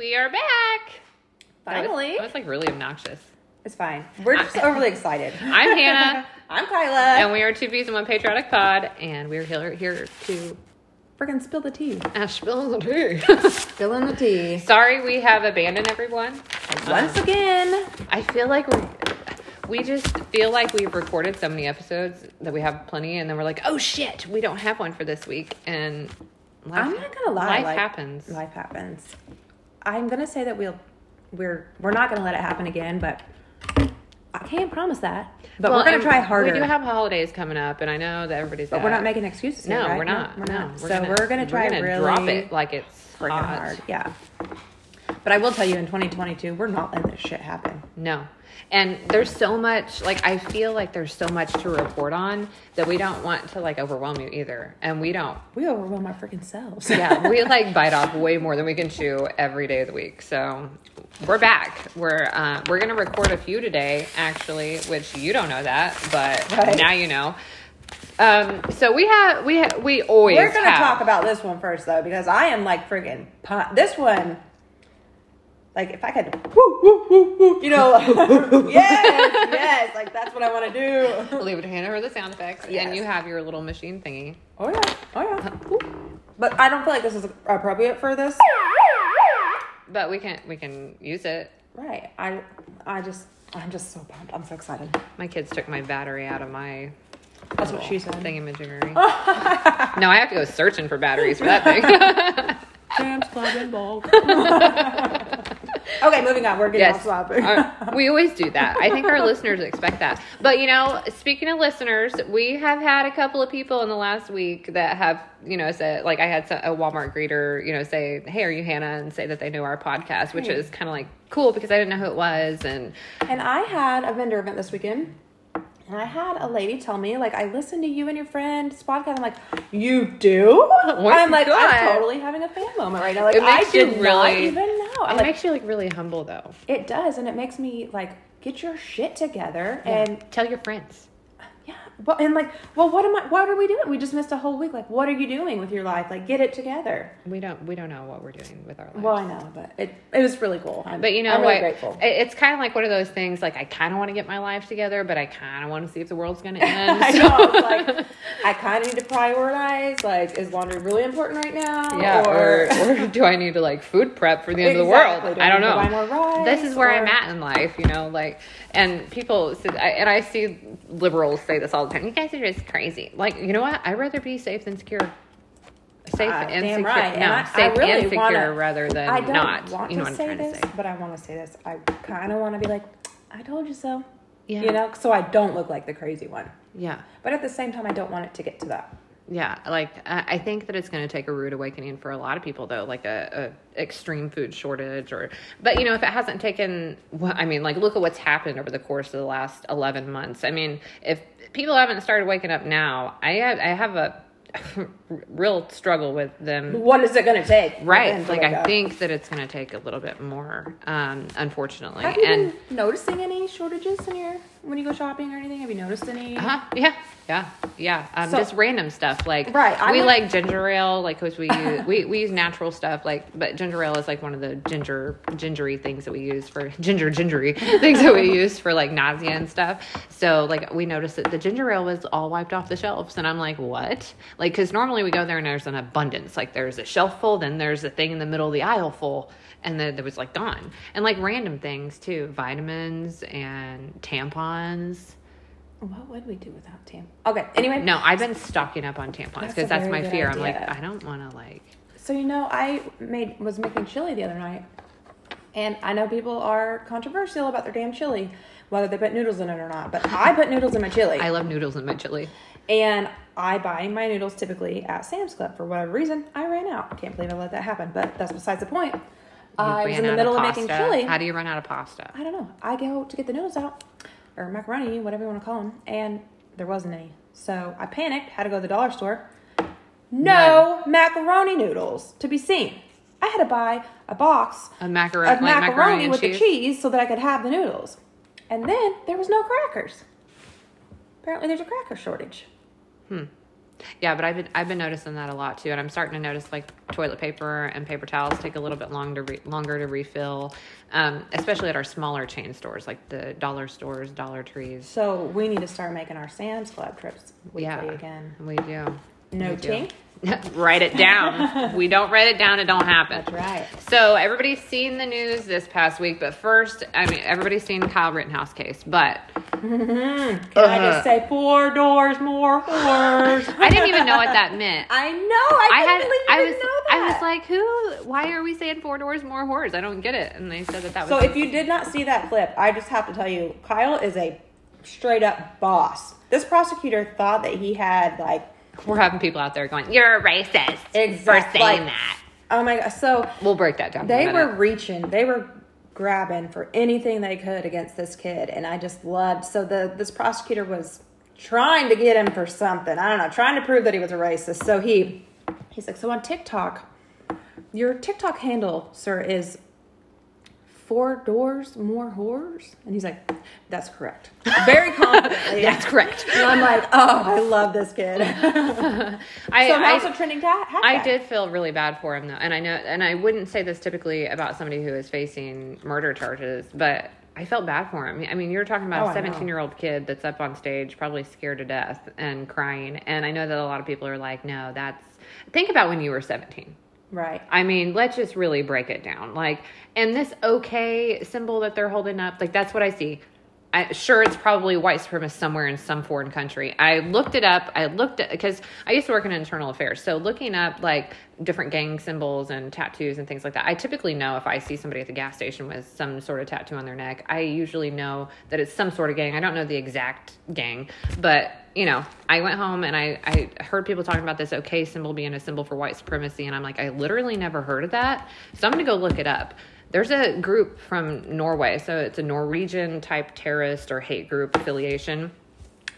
we are back. That was- Finally. that was like really obnoxious. It's fine. We're just overly excited. I'm Hannah. I'm Kyla. And we are two peas and one patriotic pod, and we're here, here to Freaking spill the tea. ash spill the tea. Spilling the tea. Sorry, we have abandoned everyone. Once um, again. I feel like we, we just feel like we've recorded so many episodes that we have plenty, and then we're like, oh shit, we don't have one for this week, and life, I'm not gonna lie. life like, happens. Life happens. I'm gonna say that we'll we're we're not gonna let it happen again, but I can't promise that. But Well, we're gonna try harder. We do have holidays coming up, and I know that everybody's. but we're not making excuses. No, here, right? we're not. we're no, not. so we're gonna try we're gonna really drop it like it's freaking hot. hard. Yeah. But I will tell you, in 2022, we're not letting this shit happen. No. And there's so much, like, I feel like there's so much to report on that we don't want to, like, overwhelm you either. And we don't. We overwhelm our freaking selves. Yeah, we, like, bite off way more than we can chew every day of the week. So we're back. We're, uh, we're going to record a few today, actually, which you don't know that, but Right. now you know. Um, so we have, we ha- we always We're gonna have- talk about this one first though, because I am like freaking pun- this one. Like if I could, woo, woo, woo, woo, you know, yes, yes, like that's what I want to do. Leave it to Hannah for the sound effects, Yes. and you have your little machine thingy. Oh yeah, oh yeah. But I don't feel like this is appropriate for this. But we can we can use it. Right. I, I just, I'm just so pumped. I'm so excited. My kids took my battery out of my That's what she said. thingamajiggery. no, I have to go searching for batteries for that thing. Sam's Club involved. Okay, moving on. We're getting yes, off topic. Our- we always do that. I think our listeners expect that. But you know, speaking of listeners, we have had a couple of people in the last week that have, you know, said like I had a Walmart greeter, you know, say, "Hey, are you Hannah?" and say that they know our podcast, which is kind of like cool because I didn't know who it was, and And I had a vendor event this weekend. And I had a lady tell me, like, I listened to you and your friend's podcast. I'm like, you do? Oh I'm like, God. I'm totally having a fan moment right now. Like, It I did not really- even know. It like, makes you like really humble though. it does, and it makes me like get your shit together and tell your friends. Well, and like, well, what am I? What are we doing? We just missed a whole week. Like, what are you doing with your life? Like, get it together. We don't we don't know what we're doing with our lives. Well, I know, but it it was really cool. I'm, But you know I'm what? grateful. It's kind of like one of those things. Like I kind of want to get my life together, but I kind of want to see if the world's going to end. I so- know. Like I kind of need to prioritize. Like, is laundry really important right now? yeah, or, or do I need to like food prep for the end of the world? Do I don't know. buy more rice, this is where I'm at in life, you know. Like, and people said, I, and I see liberals say this all the time. You guys are just crazy. Like, you know what? I'd rather be safe than secure. Safe Uh, and secure. right. No, And I- I safe really and secure wanna- rather than I don't not. want you know to what I'm say trying this, to say. but I want to say this. I kind of want to be like, I told you so. Yeah. You know, so I don't look like the crazy one. Yeah. But at the same time, I don't want it to get to that. Yeah, like I I think that it's going to take a rude awakening for a lot of people, though, like a, a extreme food shortage, or but you know if it hasn't taken, well, I mean, like look at what's happened over the course of the last eleven months. I mean, if people haven't started waking up now, I have, I have a real struggle with them. What is it going to take? Right, like I up? think that it's going to take a little bit more, um, unfortunately, Have you and. been noticing any shortages in your when you go shopping or anything? Have you noticed any? Uh-huh. Yeah, yeah, yeah. Um, So- just random stuff like Right, I we would- like ginger ale, like because we use we, we use natural stuff, like but ginger ale is like one of the ginger gingery things that we use for ginger gingery things that we use for like nausea and stuff. So like we noticed that the ginger ale was all wiped off the shelves, and I'm like, what? Like because normally we go there and there's an abundance, like there's a shelf full, then there's a thing in the middle of the aisle full. And then there was like gone, and like random things too, vitamins and tampons. What would we do without Tam? Okay. Anyway, No, I've been stocking up on tampons because a that's, my fear. I'm like, I don't want to like. So you know, I made was making chili the other night, and I know people are controversial about their damn chili, whether they put noodles in it or not. But I put noodles in my chili, I love noodles in my chili. and I buy my noodles typically at Sam's Club. For whatever reason, I ran out. Can't believe I let that happen, but that's besides the point. I was in the middle of, pasta. making chili. How do you run out of pasta? I don't know. I go to get the noodles out, or macaroni, whatever you want to call them, and there wasn't any. So I panicked, had to go to the dollar store. No macaroni noodles to be seen. I had to buy a box A macaroni, of like macaroni, macaroni with cheese. the cheese so that I could have the noodles. And then there was no crackers. Apparently, there's a cracker shortage. Hmm. Yeah, but I've been I've been noticing that a lot too, and I'm starting to notice like toilet paper and paper towels take a little bit longer to re- longer to refill, um, especially at our smaller chain stores like the dollar stores, Dollar Trees. So we need to start making our Sam's Club trips weekly yeah, again. we do. No Noting. write it down. we don't write it down, it don't happen. That's right. So everybody's seen the news this past week, but first, I mean, everybody's seen Kyle Rittenhouse case, but mm-hmm. Can I just uh-huh. say four doors, more whores? I didn't even know what that meant. I know. I, I had, believe you I didn't was, know I was like, who? Why are we saying four doors more whores? I don't get it. And they said that that So was. if you did not see that clip, I just have to tell you, Kyle is a straight up boss. This prosecutor thought that he had like, we're having people out there going, "You're a racist for saying like- that." oh my god. So We'll break that down. they were reaching, they were grabbing for anything they could against this kid, and I just loved. So the this prosecutor was trying to get him for something. I don't know, trying to prove that he was a racist. So he he's like, so on TikTok, your TikTok handle, sir, is four doors more whores, and he's like, that's correct, very confidently. That's correct. And I'm like, oh, I love this kid. I, so I, now it's a trending hashtag. I did feel really bad for him though, and I know, and I wouldn't say this typically about somebody who is facing murder charges, but I felt bad for him. I mean, you're talking about Oh, a I know. 17 year old kid that's up on stage, probably scared to death and crying, and I know that a lot of people are like, no, that's. Think about when you were 17. Right. I mean, let's just really break it down. Like, and this okay symbol that they're holding up, like that's what I see. I, sure, it's probably white supremacist somewhere in some foreign country. I looked it up. I looked at because I used to work in internal affairs, so looking up like different gang symbols and tattoos and things like that. I typically know if I see somebody at the gas station with some sort of tattoo on their neck. I usually know that it's some sort of gang. I don't know the exact gang, but you know, I went home and I, I heard people talking about this OK symbol being a symbol for white supremacy, and I'm like, I literally never heard of that. So I'm gonna go look it up. There's a group from Norway, so it's a Norwegian type terrorist or hate group affiliation.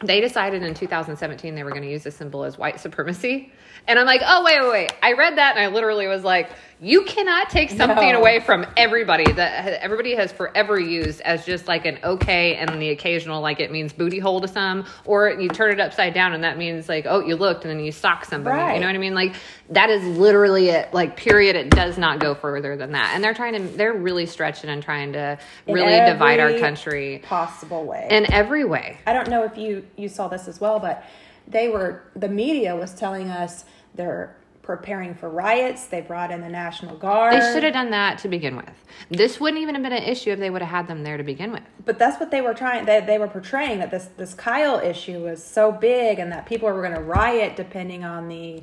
They decided in 2017 they were going to use this symbol as white supremacy. And I'm like, oh, wait, wait, wait. I read that and I literally was like, you cannot take something No. away from everybody that everybody has forever used as just like an okay and the occasional, like it means booty hole to some, or you turn it upside down and that means like, oh, you looked and then you sock somebody. You know what I mean? Like that is literally it. Like, period. It does not go further than that. And they're trying to, they're really stretching and trying to In really divide our country Possible way. in every way. I don't know if you you saw this as well, but they were the media was telling us they're preparing for riots. They brought in the National Guard. They should have done that to begin with. This wouldn't even have been an issue if they would have had them there to begin with. But that's what they were trying. They, they were portraying that this this Kyle issue was so big, and that people were going to riot depending on the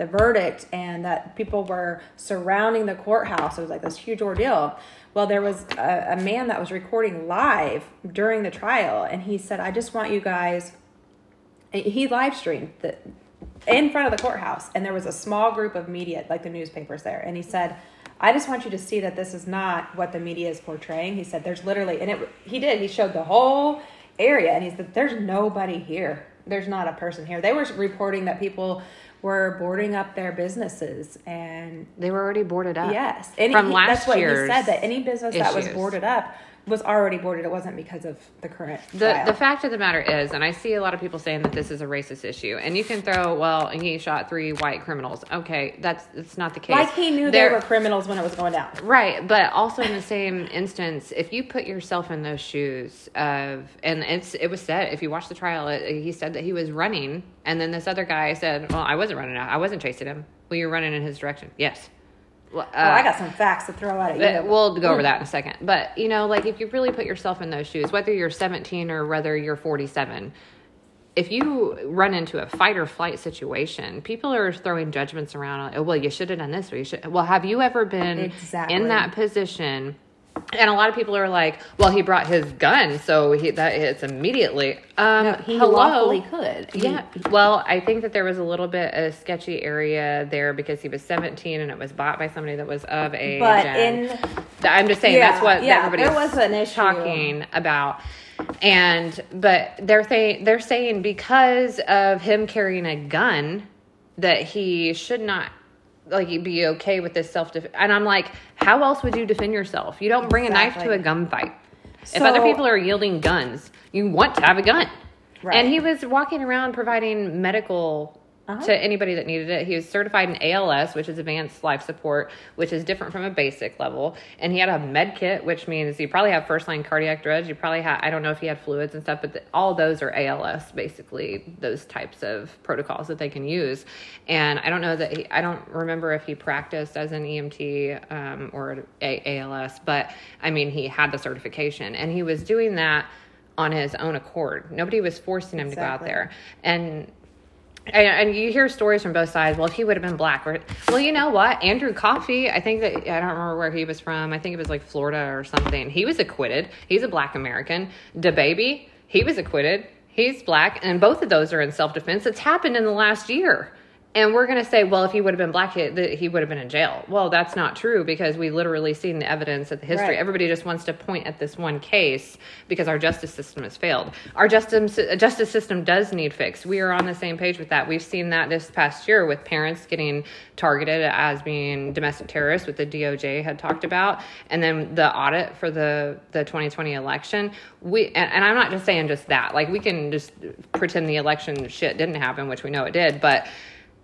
the verdict, and that people were surrounding the courthouse. It was like this huge ordeal. Well, there was a, a man that was recording live during the trial, and he said, "I just want you guys." He live streamed the in front of the courthouse, and there was a small group of media, like the newspapers there, and he said. I just want you to see that this is not what the media is portraying. He said, "There's literally," and it. He did. He showed the whole area, and he said, "There's nobody here. There's not a person here." They were reporting that people were boarding up their businesses, and They were already boarded up. yes, any, from last that's what he said. That any business that was boarded up was already boarded. It wasn't because of the current The, trial. the fact of the matter is, and I see a lot of people saying that this is a racist issue, and you can throw, well, he shot three white criminals. Okay, that's that's not the case. like he knew There- they were criminals when it was going down. Right, but also in the same instance, if you put yourself in those shoes of, and it's it was said if you watch the trial, it, he said that he was running, and then this other guy said, "Well, I wasn't running out, I wasn't chasing him. Well, you're running in his direction. Yes. Well, oh, I uh, got some facts to throw at you. we'll go over that in a second. But you know, like if you really put yourself in those shoes, whether you're 17 or whether you're 47, if you run into a fight or flight situation, people are throwing judgments around. Oh, well, you should have done this. Or you should. Well, have you ever been Exactly. in that position? And a lot of people are like, "Well, he brought his gun, so he that it's immediately." Um, No, he hello? lawfully could. Yeah. Well, I think that there was a little bit of sketchy area there because he was 17 and it was bought by somebody that was of age. But in I'm just saying Yeah, that's what yeah, everybody's there was an issue. talking about. And but they're th- they're saying because of him carrying a gun that he should not like you'd be okay with this self defense. And I'm like, how else would you defend yourself? You don't bring a knife to a Exactly. gunfight. if other people are yielding guns, you want to have a gun. Right. And he was walking around providing medical Uh-huh. to anybody that needed it. He was certified in ALS, which is advanced life support, which is different from a basic level. And he had a med kit, which means you probably have first line cardiac drugs. You probably have, I don't know if he had fluids and stuff, but the, all those are ALS, basically, those types of protocols that they can use. And I don't know that he, I don't remember if he practiced as an EMT um, or a, ALS, but I mean, he had the certification and he was doing that on his own accord. Nobody was forcing him to go out there. And and, and you hear stories from both sides. Well, if he would have been black, or well, you know what? Andrew Coffee, I think that I don't remember where he was from. I think it was like Florida or something. He was acquitted. He's a black American. DaBaby, he was acquitted. He's black, and both of those are in self defense. It's happened in the last year. And we're going to say, well, if he would have been black, he, he would have been in jail. Well, that's not true because we literally seen the evidence of the history. Right. Everybody just wants to point at this one case because our justice system has failed. Our justice justice system does need fixed. We are on the same page with that. We've seen that this past year with parents getting targeted as being domestic terrorists, what the DOJ had talked about, and then the audit for the the 2020 election. We and, and I'm not just saying just that. Like we can just pretend the election shit didn't happen, which we know it did, but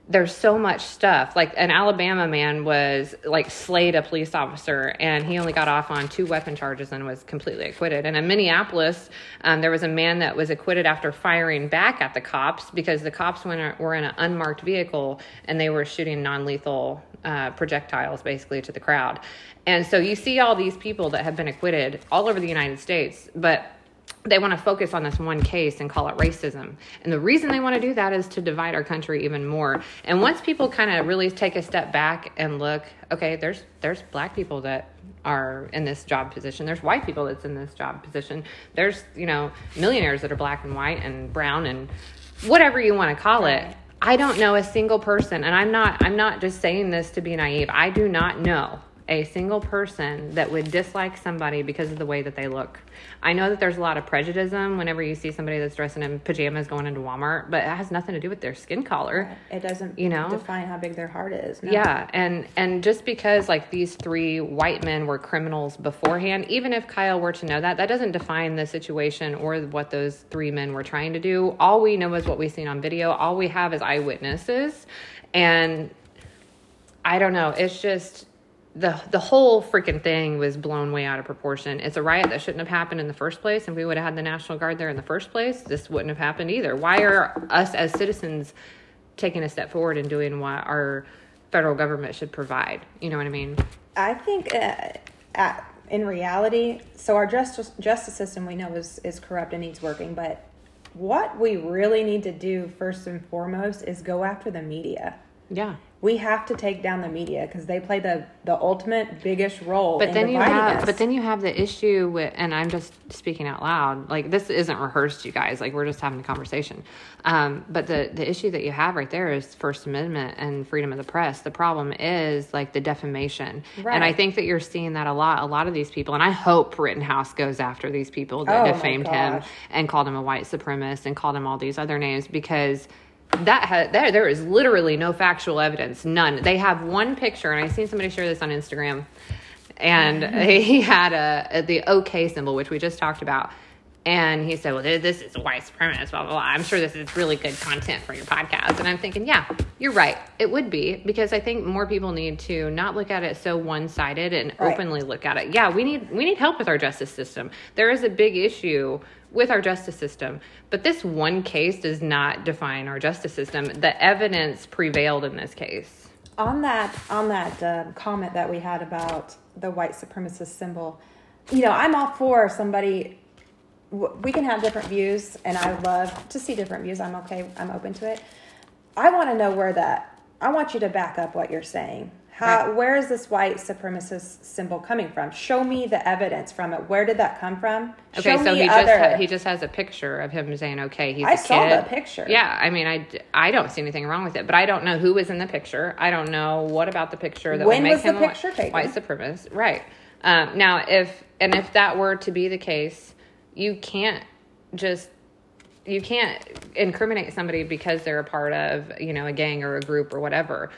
there's so much stuff. Like an Alabama man was like slayed a police officer, and he only got off on two weapon charges and was completely acquitted. And in Minneapolis, um, there was a man that was acquitted after firing back at the cops because the cops went, were in an unmarked vehicle and they were shooting non-lethal uh, projectiles basically to the crowd. And so you see all these people that have been acquitted all over the United States, but they want to focus on this one case and call it racism. And the reason they want to do that is to divide our country even more. And once people kind of really take a step back and look, okay, there's there's black people that are in this job position. There's white people that's in this job position. There's, you know, millionaires that are black and white and brown and whatever you want to call it. I don't know a single person and I'm not I'm not just saying this to be naive. I do not know a single person that would dislike somebody because of the way that they look. I know that there's a lot of prejudice whenever you see somebody that's dressing in pajamas going into Walmart, but it has nothing to do with their skin color. It doesn't, You know? define how big their heart is. No. Yeah, and and just because like these three white men were criminals beforehand, even if Kyle were to know that, that doesn't define the situation or what those three men were trying to do. All we know is what we've seen on video. All we have is eyewitnesses, and I don't know. It's just the the whole freaking thing was blown way out of proportion. It's a riot that shouldn't have happened in the first place. If we would have had the National Guard there in the first place, this wouldn't have happened either. Why are us as citizens taking a step forward and doing what our federal government should provide? You know what I mean? I think uh, in reality, so our justice justice system we know is is corrupt and needs working, but what we really need to do first and foremost is go after the media. Yeah. We have to take down the media because they play the the ultimate biggest role. But then you have, us. but then you have the issue with, and I'm just speaking out loud. Like this isn't rehearsed, you guys. Like we're just having a conversation. Um, but the the issue that you have right there is First Amendment and freedom of the press. The problem is like the defamation, and I think that you're seeing that a lot. A lot of these people, and I hope Rittenhouse goes after these people that Oh, defamed him and called him a white supremacist and called him all these other names because that ha- there there is literally no factual evidence none they have one picture and i seen somebody share this on instagram and he had a, a the OK symbol, which we just talked about. And he said, "Well, this is a white supremacist." Blah blah blah. I'm sure this is really good content for your podcast. And I'm thinking, yeah, you're right. It would be because I think more people need to not look at it so one sided and Right. openly look at it. Yeah, we need we need help with our justice system. There is a big issue with our justice system, but this one case does not define our justice system. The evidence prevailed in this case. on that on that uh, comment that we had about the white supremacist symbol you know i'm all for somebody we can have different views and i love to see different views i'm okay i'm open to it i want to know where that i want you to back up what you're saying how Right. where is this white supremacist symbol coming from show me the evidence from it where did that come from Okay, show so me he just other- ha- he just has a picture of him saying, "Okay, he's I a saw kid." the picture. Yeah, I mean, I, I don't see anything wrong with it, but I don't know who was in the picture. I don't know what about the picture that When would make was the him a taken? white supremacist, right? Um, now, if and if that were to be the case, you can't just you can't incriminate somebody because they're a part of you know a gang or a group or whatever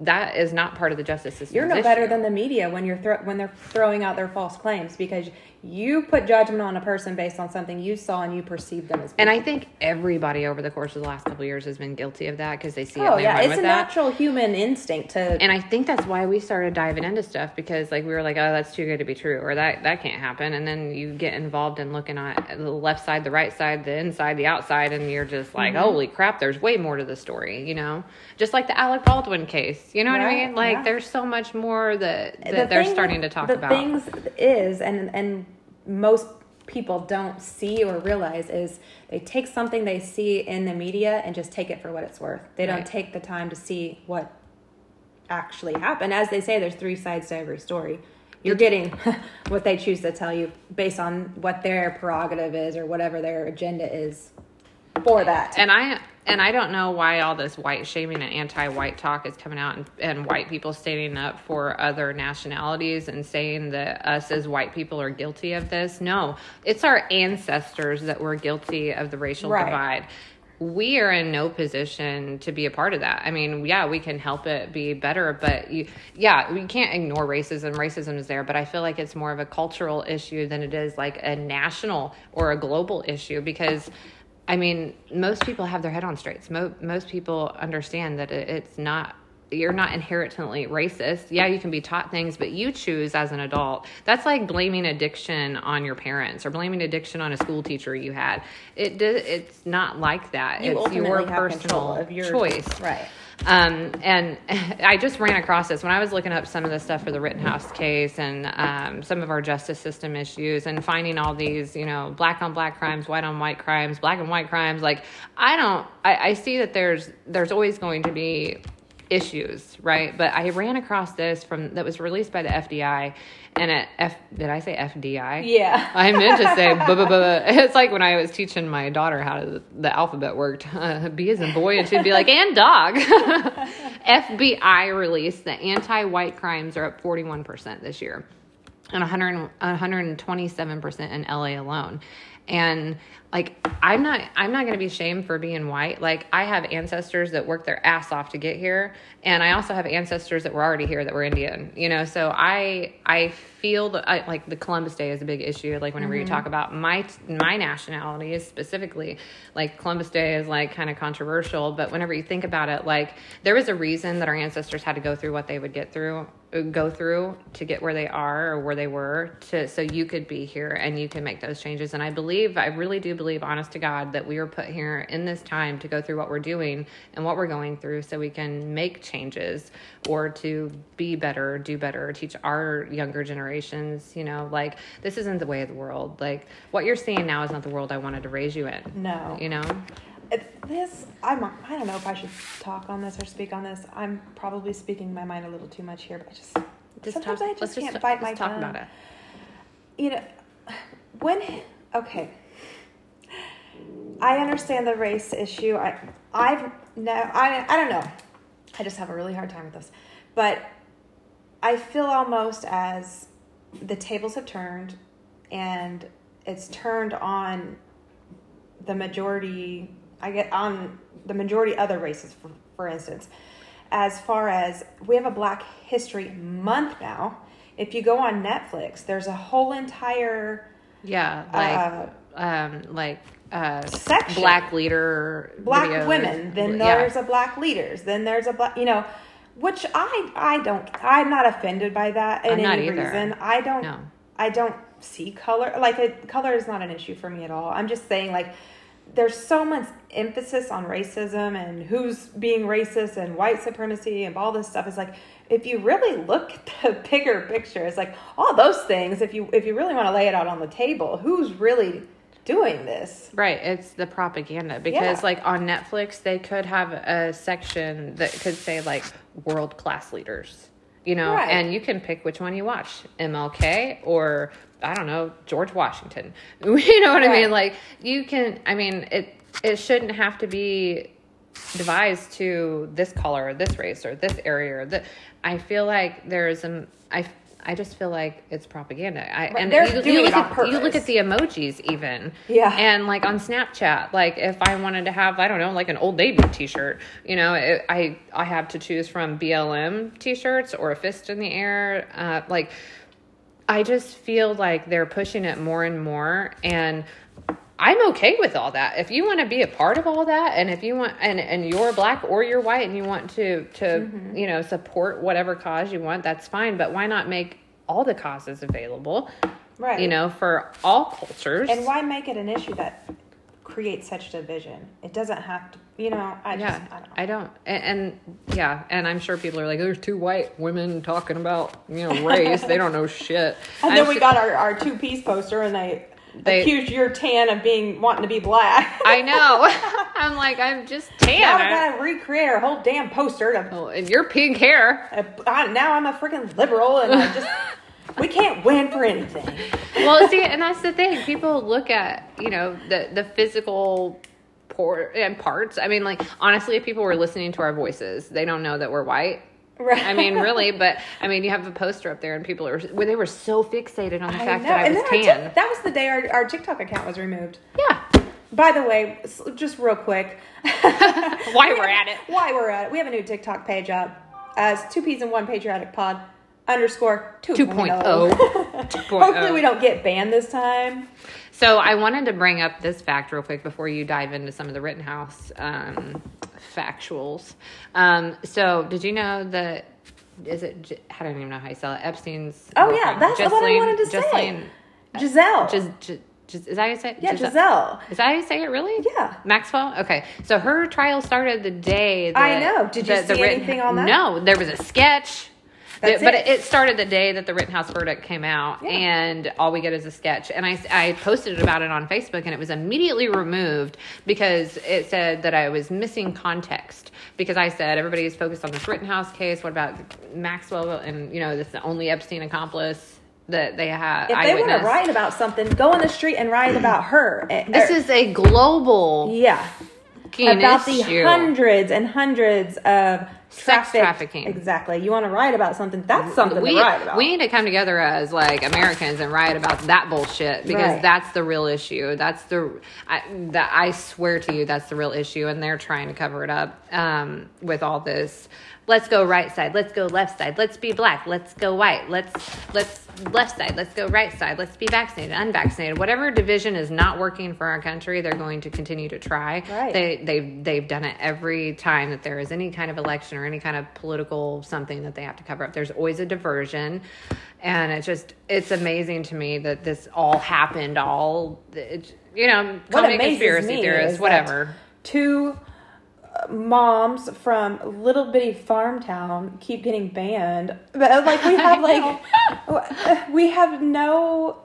that is not part of the justice system. You're no better than the media when you're thro- when they're throwing out their false claims because you put judgment on a person based on something you saw and you perceived them as. And I think everybody over the course of the last couple of years has been guilty of that because they see it. oh and yeah, it's a that. natural human instinct to. And I think that's why we started diving into stuff because like we were like, oh, that's too good to be true, or that that can't happen. And then you get involved in looking at the left side, the right side, the inside, the outside, and you're just like, Mm-hmm. holy crap, there's way more to the story, you know? Just like the Alec Baldwin case, you know what I mean? Like yeah. there's so much more that, that the they're thing- starting to talk the about. things is and and most people don't see or realize is they take something they see in the media and just take it for what it's worth they don't Right. take the time to see what actually happened as they say there's three sides to every story you're getting what they choose to tell you based on what their prerogative is or whatever their agenda is for that and I and I don't know why all this white shaming and anti-white talk is coming out, and, and white people standing up for other nationalities and saying that us as white people are guilty of this. No, it's our ancestors that were guilty of the racial Right. divide. We are in no position to be a part of that. I mean, yeah, we can help it be better, but you, yeah, we can't ignore racism. Racism is there, but I feel like it's more of a cultural issue than it is like a national or a global issue because I mean, most people have their head on straight. Mo- most people understand that it's not. You're not inherently racist. Yeah, you can be taught things, but you choose as an adult. That's like blaming addiction on your parents or blaming addiction on a school teacher you had. It it's not like that. You it's your personal your choice. right Um, and I just ran across this when I was looking up some of the stuff for the Rittenhouse case and um, some of our justice system issues and finding all these, you know, black on black crimes, white on white crimes, black and white crimes. Like, I don't, I, I see that there's there's always going to be issues, right? But I ran across this from that was released by the FDI, and at F did I say FDI? yeah I meant to say buh, buh, buh. It's like when I was teaching my daughter how to, the alphabet worked. Uh, B is a boy, and she'd be like, and dog. FBI released that anti-white crimes are up 41% this year and 100, 127% in LA alone. And like I'm not I'm not going to be shamed for being white. Like I have ancestors that worked their ass off to get here and I also have ancestors that were already here that were Indian, you know. So I I feel that I, like the Columbus Day is a big issue like whenever you mm-hmm. talk about my my nationality is specifically like Columbus Day is like kind of controversial, but whenever you think about it like there was a reason that our ancestors had to go through what they would get through uh, go through to get where they are or where they were to so you could be here and you can make those changes and i believe i really do believe honest to god that we were put here in this time to go through what we're doing and what we're going through so we can make changes or to be better do better teach our younger generations you know like this isn't the way of the world. Like what you're seeing now is not the world i wanted to raise you in. No. You know? This I'm I don't know if I should talk on this or speak on this. I'm probably speaking my mind a little too much here, but I just, just sometimes talk, I just can't just, bite let's my talk tongue. about it. You know, when okay, I understand the race issue. I I've no I I don't know. I just have a really hard time with this, but I feel almost as the tables have turned, and it's turned on the majority i get on the majority other races for, for instance as far as we have a black history month now if you go on netflix there's a whole entire yeah like um like uh section. black leader black videos. women then Yeah. there's a black leaders then there's a black you know which i i don't i'm not offended by that in any either. reason i don't No. i don't see color like a, color is not an issue for me at all i'm just saying like there's so much emphasis on racism and who's being racist and white supremacy and all this stuff is like if you really look at the bigger picture it's like all those things if you if you really want to lay it out on the table who's really doing this Right, it's the propaganda because Yeah. like on Netflix they could have a section that could say like world class leaders. You know, Right. and you can pick which one you watch, MLK or I don't know, George Washington. You know what I mean? Like you can I mean it it shouldn't have to be devised to this color or this race or this area or that I feel like there's a I I just feel like it's propaganda. I, Right, and you, you look at, you look at the emojis even. Yeah. And like on Snapchat, like if I wanted to have, I don't know, like an old Navy T-shirt, you know, it, I I have to choose from BLM T-shirts or a fist in the air. Uh, like, I just feel like they're pushing it more and more, and I'm okay with all that. If you want to be a part of all that, and if you want, and and you're black or you're white, and you want to to Mm-hmm. you know support whatever cause you want, that's fine. But why not make all the causes available? Right. You know, for all cultures. And why make it an issue that creates such division? It doesn't have to, you know, I just, yeah, I don't. I don't, and, and yeah, and I'm sure people are like, "There's two white women talking about you know race. they don't know shit." And I'm then we got our, our two piece poster and they, They- accused your tan of being wanting to be black. I know. I'm like, I'm just tan. now we gotta recreate our whole damn poster to Oh, and your pink hair. Uh, I, now I'm a freaking liberal, and I just we can't win for anything. well, see, and that's the thing. People look at you know the the physical por- and parts. I mean, like honestly, if people were listening to our voices, they don't know that we're white. Right. I mean, really, but I mean, you have a poster up there, and people are when they were so fixated on the I fact know. that I and was tan. Tik- that was the day our, our TikTok account was removed. yeah, By the way, just real quick, why we're at it. why we're at it, we have a new TikTok page up. Uh, it's two peas and one patriotic pod underscore 2.0. 2.0. 2.0. Hopefully, we don't get banned this time. So I wanted to bring up this fact real quick before you dive into some of the Rittenhouse um, factuals. Um, so did you know that? Is it? I don't even know how you spell it. Epstein's. Oh, yeah, that's what I wanted to say. Giselle. Gis, Gis, Gis, is that how you say it? yeah, Giselle- Giselle. Is that how you say it? Really? Yeah. Maxwell. Okay, so her trial started the day. That, I know. Did you the see Ritten- anything on that? No, there was a sketch. That's but it. it started the day that the Rittenhouse verdict came out, Yeah. and all we get is a sketch. And I, I posted about it on Facebook, and it was immediately removed because it said that I was missing context. Because I said everybody is focused on this Rittenhouse case. What about Maxwell? And you know, this is the only Epstein accomplice that they have. If they want to write about something, go on the street and write about her. Eh, this er, is a global yeah. About issue. the hundreds and hundreds of Sex trafficking. Exactly. You want to write about something? That's something we, to write about. we need to come together as like Americans and write about that bullshit because Right. that's the real issue. That's the I, that I swear to you that's the real issue, and they're trying to cover it up um, with all this. Let's go right side. Let's go left side. Let's be black. Let's go white. Let's let's left side. Let's go right side. Let's be vaccinated, unvaccinated. Whatever division is not working for our country, they're going to continue to try. Right. They they've they've done it every time that there is any kind of election or any kind of political something that they have to cover up. There's always a diversion, and it's just it's amazing to me that this all happened. All it, you know, call What me a conspiracy me is theorist, whatever. Two moms from little bitty farm town keep getting banned. But like we have like we have no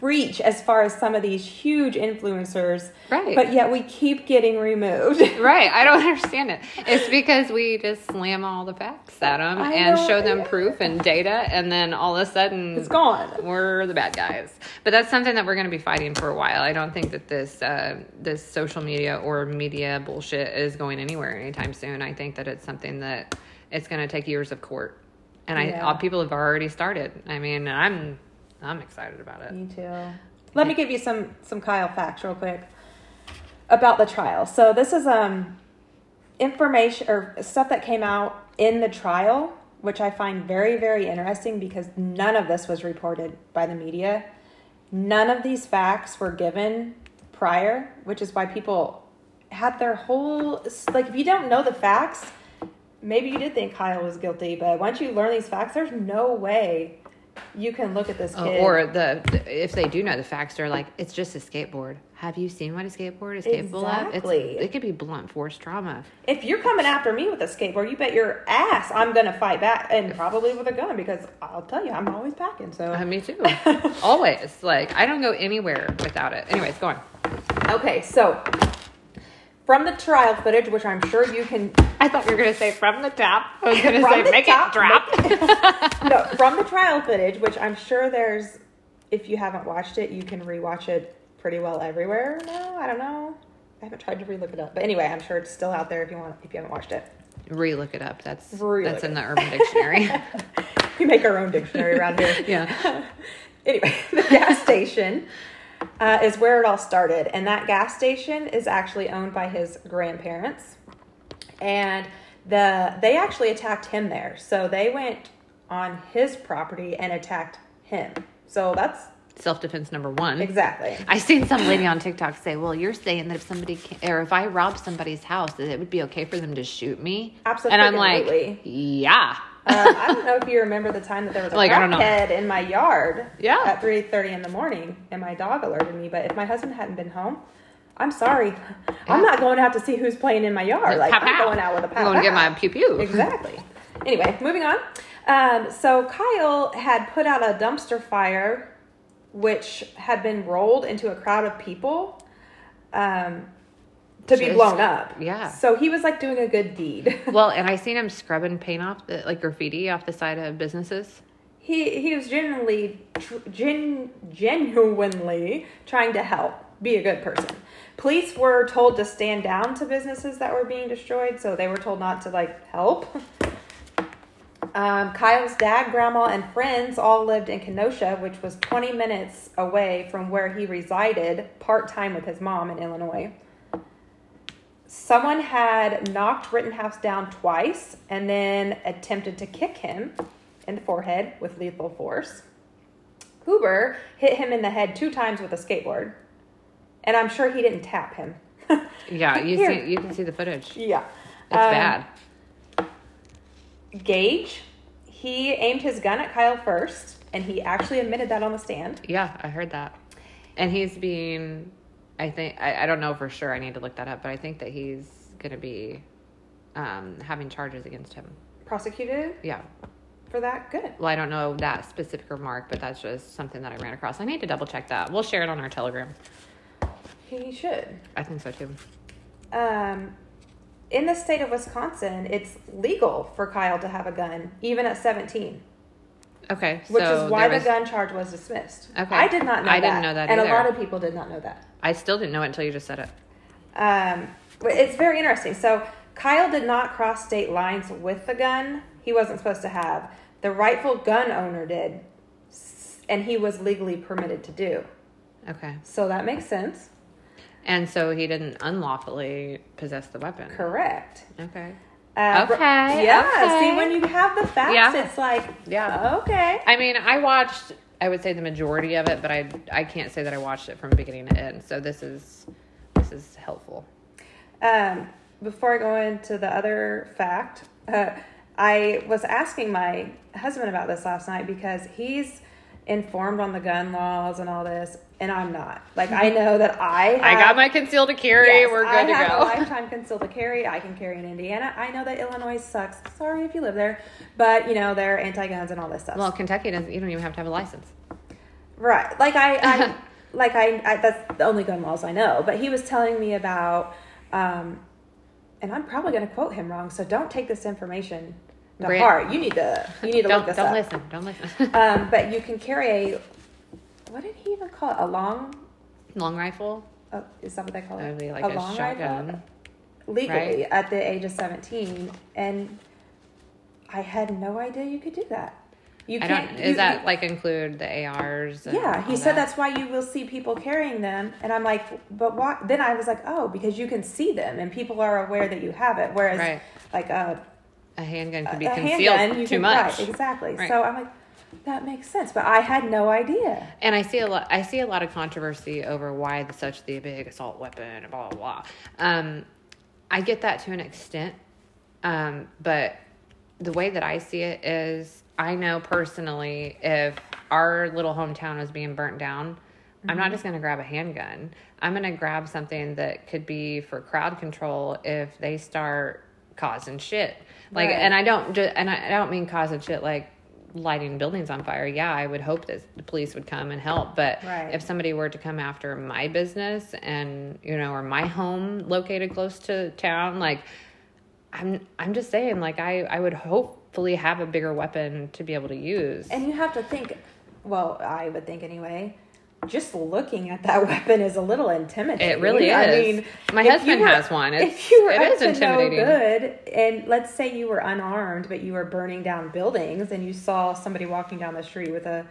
reach as far as some of these huge influencers. Right. But yet we keep getting removed. Right, I don't understand it. It's because we just slam all the facts at them I and know, show them yeah. proof and data, and then all of a sudden It's gone. We're the bad guys. But that's something that we're going to be fighting for a while. I don't think that this uh, this social media or media bullshit is going anywhere anytime soon. I think that it's something that it's going to take years of court, and I Yeah. all people have already started. I mean, I'm I'm excited about it. Me too. Let me give you some some Kyle facts real quick about the trial. So this is um information or stuff that came out in the trial, which I find very very interesting because none of this was reported by the media. None of these facts were given prior, which is why people had their whole like if you don't know the facts, maybe you did think Kyle was guilty, but once you learn these facts, there's no way you can look at this Uh, kid or the, the- if they do know the facts, they're like, it's just a skateboard. Have you seen what a skateboard is capable of? Exactly. It's, it could be blunt force trauma. if you're coming after me with a skateboard, you bet your ass I'm gonna fight back, and probably with a gun because I'll tell you I'm always packing. So Uh, me too. Always. Like I don't go anywhere without it. Anyways, go on. okay, so from the trial footage, which I'm sure you can I thought you were gonna say from the top. I was gonna From say the make top, it drop. no from the trial footage, which I'm sure there's. If you haven't watched it, you can rewatch it pretty well everywhere. No, I don't know. I haven't tried to relook it up, but anyway, I'm sure it's still out there if you want if you haven't watched it. Re-look it up. That's Re-look that's in the Urban Dictionary. we make our own dictionary around here. yeah. anyway, the gas station uh, is where it all started, and that gas station is actually owned by his grandparents, and the they actually attacked him there. So they went on his property and attacked him. So that's Self-defense number one. exactly I seen some lady on TikTok say, "Well, you're saying that if somebody can, or if I rob somebody's house, that it would be okay for them to shoot me." Absolutely. And I'm like, "Yeah." Uh, I don't know if you remember the time that there was a Like, crackhead in my yard Yeah. at 3.30 in the morning and my dog alerted me. But if my husband hadn't been home, I'm sorry. I'm not going out to see who's playing in my yard. Like, Pow, I'm pow. going out with a pow I'm going to get my pew pew. Exactly. Anyway, moving on. Um, so Kyle had put out a dumpster fire, which had been rolled into a crowd of people um, to be blown up. yeah. So he was like doing a good deed. Well, and I seen him scrubbing paint off the like graffiti off the side of businesses. he he was genuinely gen, genuinely trying to help, be a good person. Police were told to stand down to businesses that were being destroyed, so they were told not to like help. Um, Kyle's dad, grandma, and friends all lived in Kenosha, which was 20 minutes away from where he resided part time with his mom in Illinois. Someone had knocked Rittenhouse down twice and then attempted to kick him in the forehead with lethal force. Huber hit him in the head two times with a skateboard, and I'm sure he didn't tap him. Yeah, you Here. see, you can see the footage. yeah, It's Um, bad. Gaige, he aimed his gun at Kyle first, and he actually admitted that on the stand. Yeah, I heard that. And he's being, I think, I, I don't know for sure. I need to look that up, but I think that he's going to be um, having charges against him. Prosecuted Yeah. for that? Good. Well, I don't know that specific remark, but that's just something that I ran across. I need to double check that. We'll share it on our Telegram. He should. I think so too. Um, in the state of Wisconsin, it's legal for Kyle to have a gun, even at 17, Okay. which so is why there the gun charge was dismissed. Okay. I did not know that. I that. didn't know that And either. a lot of people did not know that. I still didn't know it until you just said it. Um, it's very interesting. So Kyle did not cross state lines with the gun. He wasn't supposed to have. The rightful gun owner did, and he was legally permitted to do. Okay. So that makes sense. And so he didn't unlawfully possess the weapon. Correct. Okay. Uh, Okay, Yeah. okay. See, when you have the facts, Yeah. it's like, Yeah. okay. I mean, I watched. I would say the majority of it, but I I can't say that I watched it from beginning to end. So this is this is helpful. Um, before I go into the other fact, uh, I was asking my husband about this last night because he's informed on the gun laws and all this, and I'm not. Like, I know that I have, I got my concealed to carry. Yes, We're good I good have to a lifetime concealed to carry. I can carry in Indiana. I know that Illinois sucks. Sorry if you live there, but you know they're anti-guns and all this stuff. Well, Kentucky doesn't. You don't even have to have a license. Right. Like I, I like I, I, that's the only gun laws I know. But he was telling me about, um, and I'm probably going to quote him wrong. So don't take this information to Brand- heart. You need to, you need to Don't look this up. don't listen. Don't listen. Um, but you can carry a, what did he even call it? A long, Long rifle. uh, is that what they call it? That would be like a a, long shotgun. rifle legally right? at the age of 17, and I had no idea you could do that. You I can't. don't. you- Is that like include the ARs? and Yeah, he said that? that's why you will see people carrying them, and I'm like, but why? Then I was like, oh, because you can see them, and people are aware that you have it. Whereas, Right. like a, a handgun could be a concealed handgun, too can, much. right, exactly. Right. So I'm like, that makes sense, but I had no idea. And I see a lot. I see a lot of controversy over why the, such the big assault weapon, and blah blah blah. Um, I get that to an extent, um, but the way that I see it is, I know personally, if our little hometown is being burnt down, I'm Mm-hmm. not just going to grab a handgun. I'm going to grab something that could be for crowd control if they start causing shit. Like, Right. and I don't, ju- and I, I don't mean causing shit like lighting buildings on fire. Yeah, I would hope that the police would come and help. But Right. if somebody were to come after my business and you know, or my home located close to town, like I'm, I'm just saying, like I, I would hopefully have a bigger weapon to be able to use. And you have to think, well, I would think anyway. Just looking at that weapon is a little intimidating. It really is. I mean, My husband were- has one. It's- if you were it up is to intimidating. no good, and let's say you were unarmed, but you were burning down buildings, and you saw somebody walking down the street with a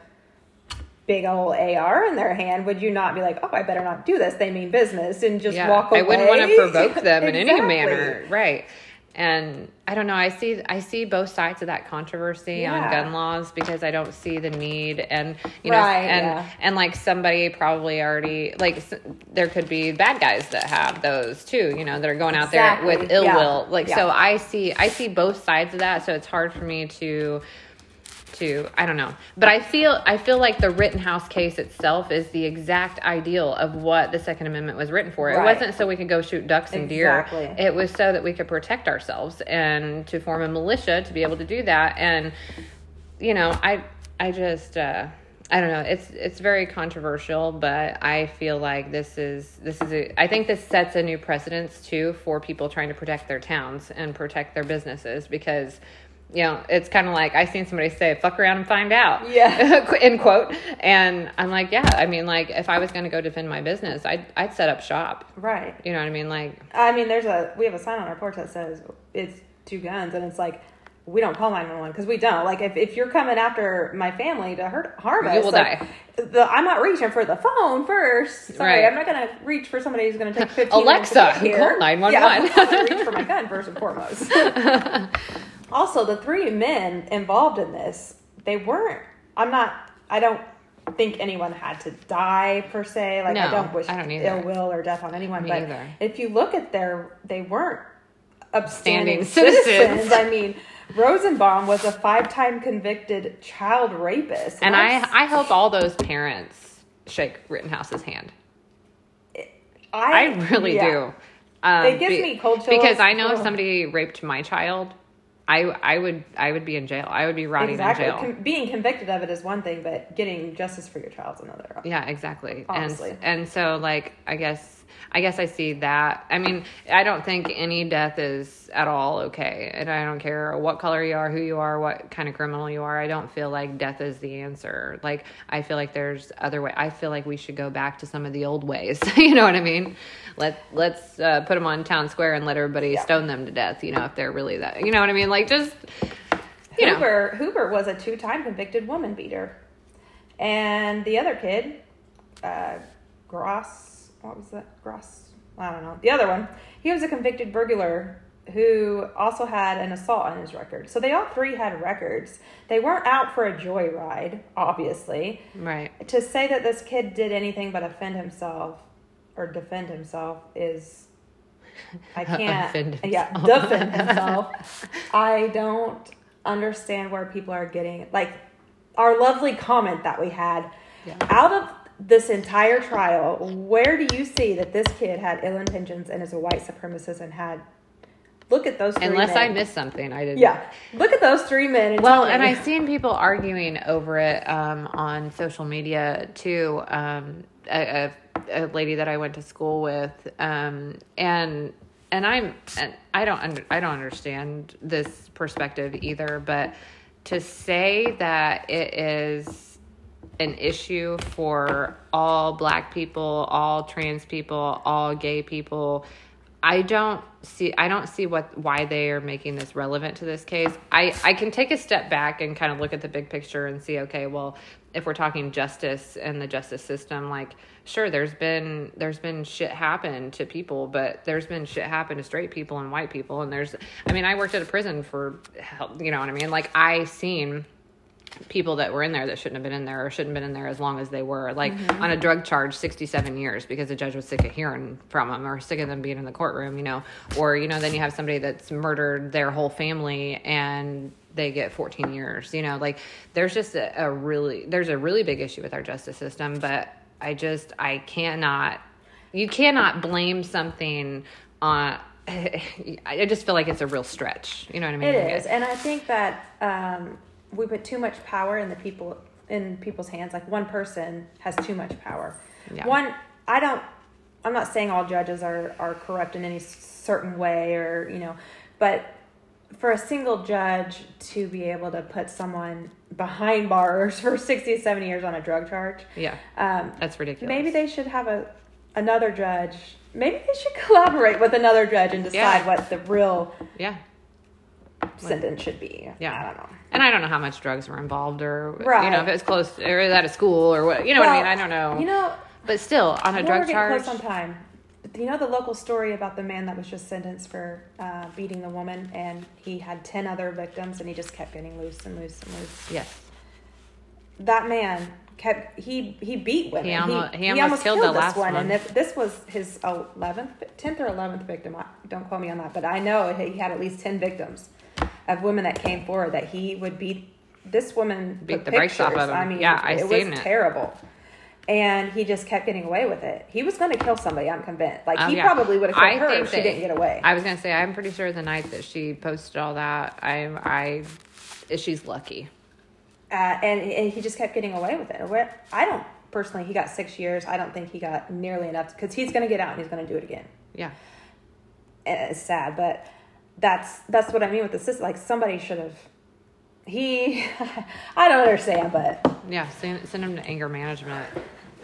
big old AR in their hand, would you not be like, "Oh, I better not do this. They mean business," and just walk away? I wouldn't want to provoke them in any manner, right? And I don't know. I see I see both sides of that controversy on gun laws because I don't see the need, and you know, Right, and yeah. and like somebody probably already like there could be bad guys that have those too, you know, that are going out Exactly, there with ill yeah, will. Like so. I see I see both sides of that. So it's hard for me to to I don't know. But I feel I feel like the Rittenhouse case itself is the exact ideal of what the Second Amendment was written for. It Right. wasn't so we could go shoot ducks and deer. It was so that we could protect ourselves and to form a militia to be able to do that. And you know, I I just uh I don't know. It's it's very controversial, but I feel like this is this is a, I think this sets a new precedence too for people trying to protect their towns and protect their businesses because you know it's kind of like I seen somebody say "fuck around and find out," Yeah. end quote, and I'm like, yeah, I mean, like if I was going to go defend my business, I'd I'd set up shop. Right. You know what I mean? Like I mean, there's a we have a sign on our porch that says it's two guns, and it's like we don't call nine one one because we don't. Like if, if you're coming after my family to hurt harm us, You will like, die. The, I'm not reaching for the phone first. Sorry, Right. I'm not gonna reach for somebody who's gonna take 15 minutes to Alexa, get here. call 911. Yeah, I'm reach for my gun first and foremost. Also, the three men involved in this, they weren't. I'm not. I don't think anyone had to die per se. Like I don't wish I don't either. ill will or death on anyone. Me but either. if you look at their, they weren't upstanding citizens. citizens. I mean, Rosenbaum was a five-time convicted child rapist, And I, I hope all those parents shake Rittenhouse's hand. I, I really yeah. do. Um, It gives me cold chills. because I know if somebody raped my child, I I would I would be in jail. I would be rotting Exactly. in jail. Con- being convicted of it is one thing, but getting justice for your child's another. yeah, exactly. Honestly. And and so like I guess I guess I see that. I mean, I don't think any death is at all okay. And I don't care what color you are, who you are, what kind of criminal you are. I don't feel like death is the answer. Like I feel like there's other way. I feel like we should go back to some of the old ways. you know what I mean? Let let's uh, put them on town square and let everybody Yeah. stone them to death. You know, if they're really that. You know what I mean? Like just you know. Hoover Hoover was a two-time convicted woman beater, and the other kid, uh, Gross, what was that? Gross, I don't know. The other one, he was a convicted burglar who also had an assault on his record. So they all three had records. They weren't out for a joyride, obviously. Right. To say that this kid did anything but offend himself or defend himself is. I can't. Offend yeah, defend himself. I don't understand where people are getting like our lovely comment that we had Yeah. out of this entire trial. Where do you see that this kid had ill intentions and is a white supremacist and had? Look at those. Three Unless I men. missed something, I didn't. Yeah, look at those three men. And Well, and. I've seen people arguing over it um, on social media too. Um, a, a, a lady that I went to school with, um, and and I'm and I don't under, I don't understand this perspective either. But to say that it is an issue for all black people, all trans people, all gay people. I don't see I don't see what why they are making this relevant to this case. I I can take a step back and kind of look at the big picture and see okay, well, if we're talking justice and the justice system like sure there's been there's been shit happen to people, but there's been shit happen to straight people and white people and there's I mean, I worked at a prison for you know what I mean? Like I seen people that were in there that shouldn't have been in there or shouldn't have been in there as long as they were. Like on a drug charge 67 years because the judge was sick of hearing from them or sick of them being in the courtroom you know. Or you know then you have somebody that's murdered their whole family and they get 14 years you know. Like there's just a, a really there's a really big issue with our justice system but i just i cannot you cannot blame something on i just feel like it's a real stretch you know what i mean? It is, and I think that um, we put too much power in the people in people's hands. Like one person has too much power. Yeah. One, I don't. I'm not saying all judges are are corrupt in any certain way, or you know, but for a single judge to be able to put someone behind bars for 60 70 years on a drug charge Yeah, um, that's ridiculous. maybe they should have a another judge maybe they should collaborate with another judge and decide Yeah. what the real Yeah. Sentence should be Yeah. i don't know And I don't know how much drugs were involved or, you know, if it was close to, or at a school or what, you know what I mean? I don't know. you know but still, on a drug charge. close on time. You know the local story about the man that was just sentenced for uh, beating the woman, and he had ten other victims, and he just kept getting loose and loose and loose. Yes. That man kept he he beat women. He almo- he almost killed the this last one, one. and if this was his eleventh, tenth or eleventh victim. I- Don't quote me on that, but I know he had at least ten victims of women that came forward that he would beat. This woman Beat the brakes off pictures. of him. I mean, Yeah, I it was it. terrible. And he just kept getting away with it. He was going to kill somebody. I'm convinced. Like Oh, he yeah. probably would have I killed her if she didn't get away. I was gonna say I'm pretty sure the night that she posted all that, I I she's lucky. uh, and, and he just kept getting away with it. Where- I don't personally. He got six years. I don't think he got nearly enough because he's going to get out and he's going to do it again. Yeah. And it's sad, but that's that's what I mean with the system. Like somebody should have. He, I don't understand, but Yeah. Send send him to anger management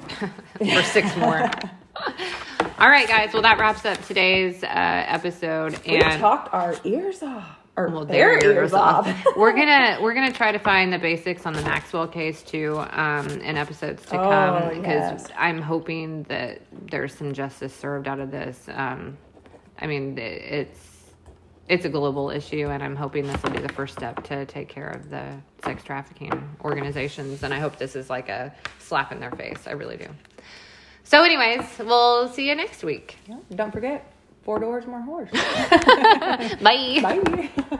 for six more. all right, guys. Well, that wraps up today's uh, episode. we And talked our ears off. Or well, their their ears off. we're gonna we're gonna try to find the basics on the Maxwell case too um, in episodes to Oh, come because yes. I'm hoping that there's some justice served out of this. Um, I mean, it- it's it's a global issue, and I'm hoping this will be the first step to take care of the sex trafficking organizations. And I hope this is like a slap in their face. I really do. So, anyways, we'll see you next week. Don't forget, four doors, more horse. Bye. Bye.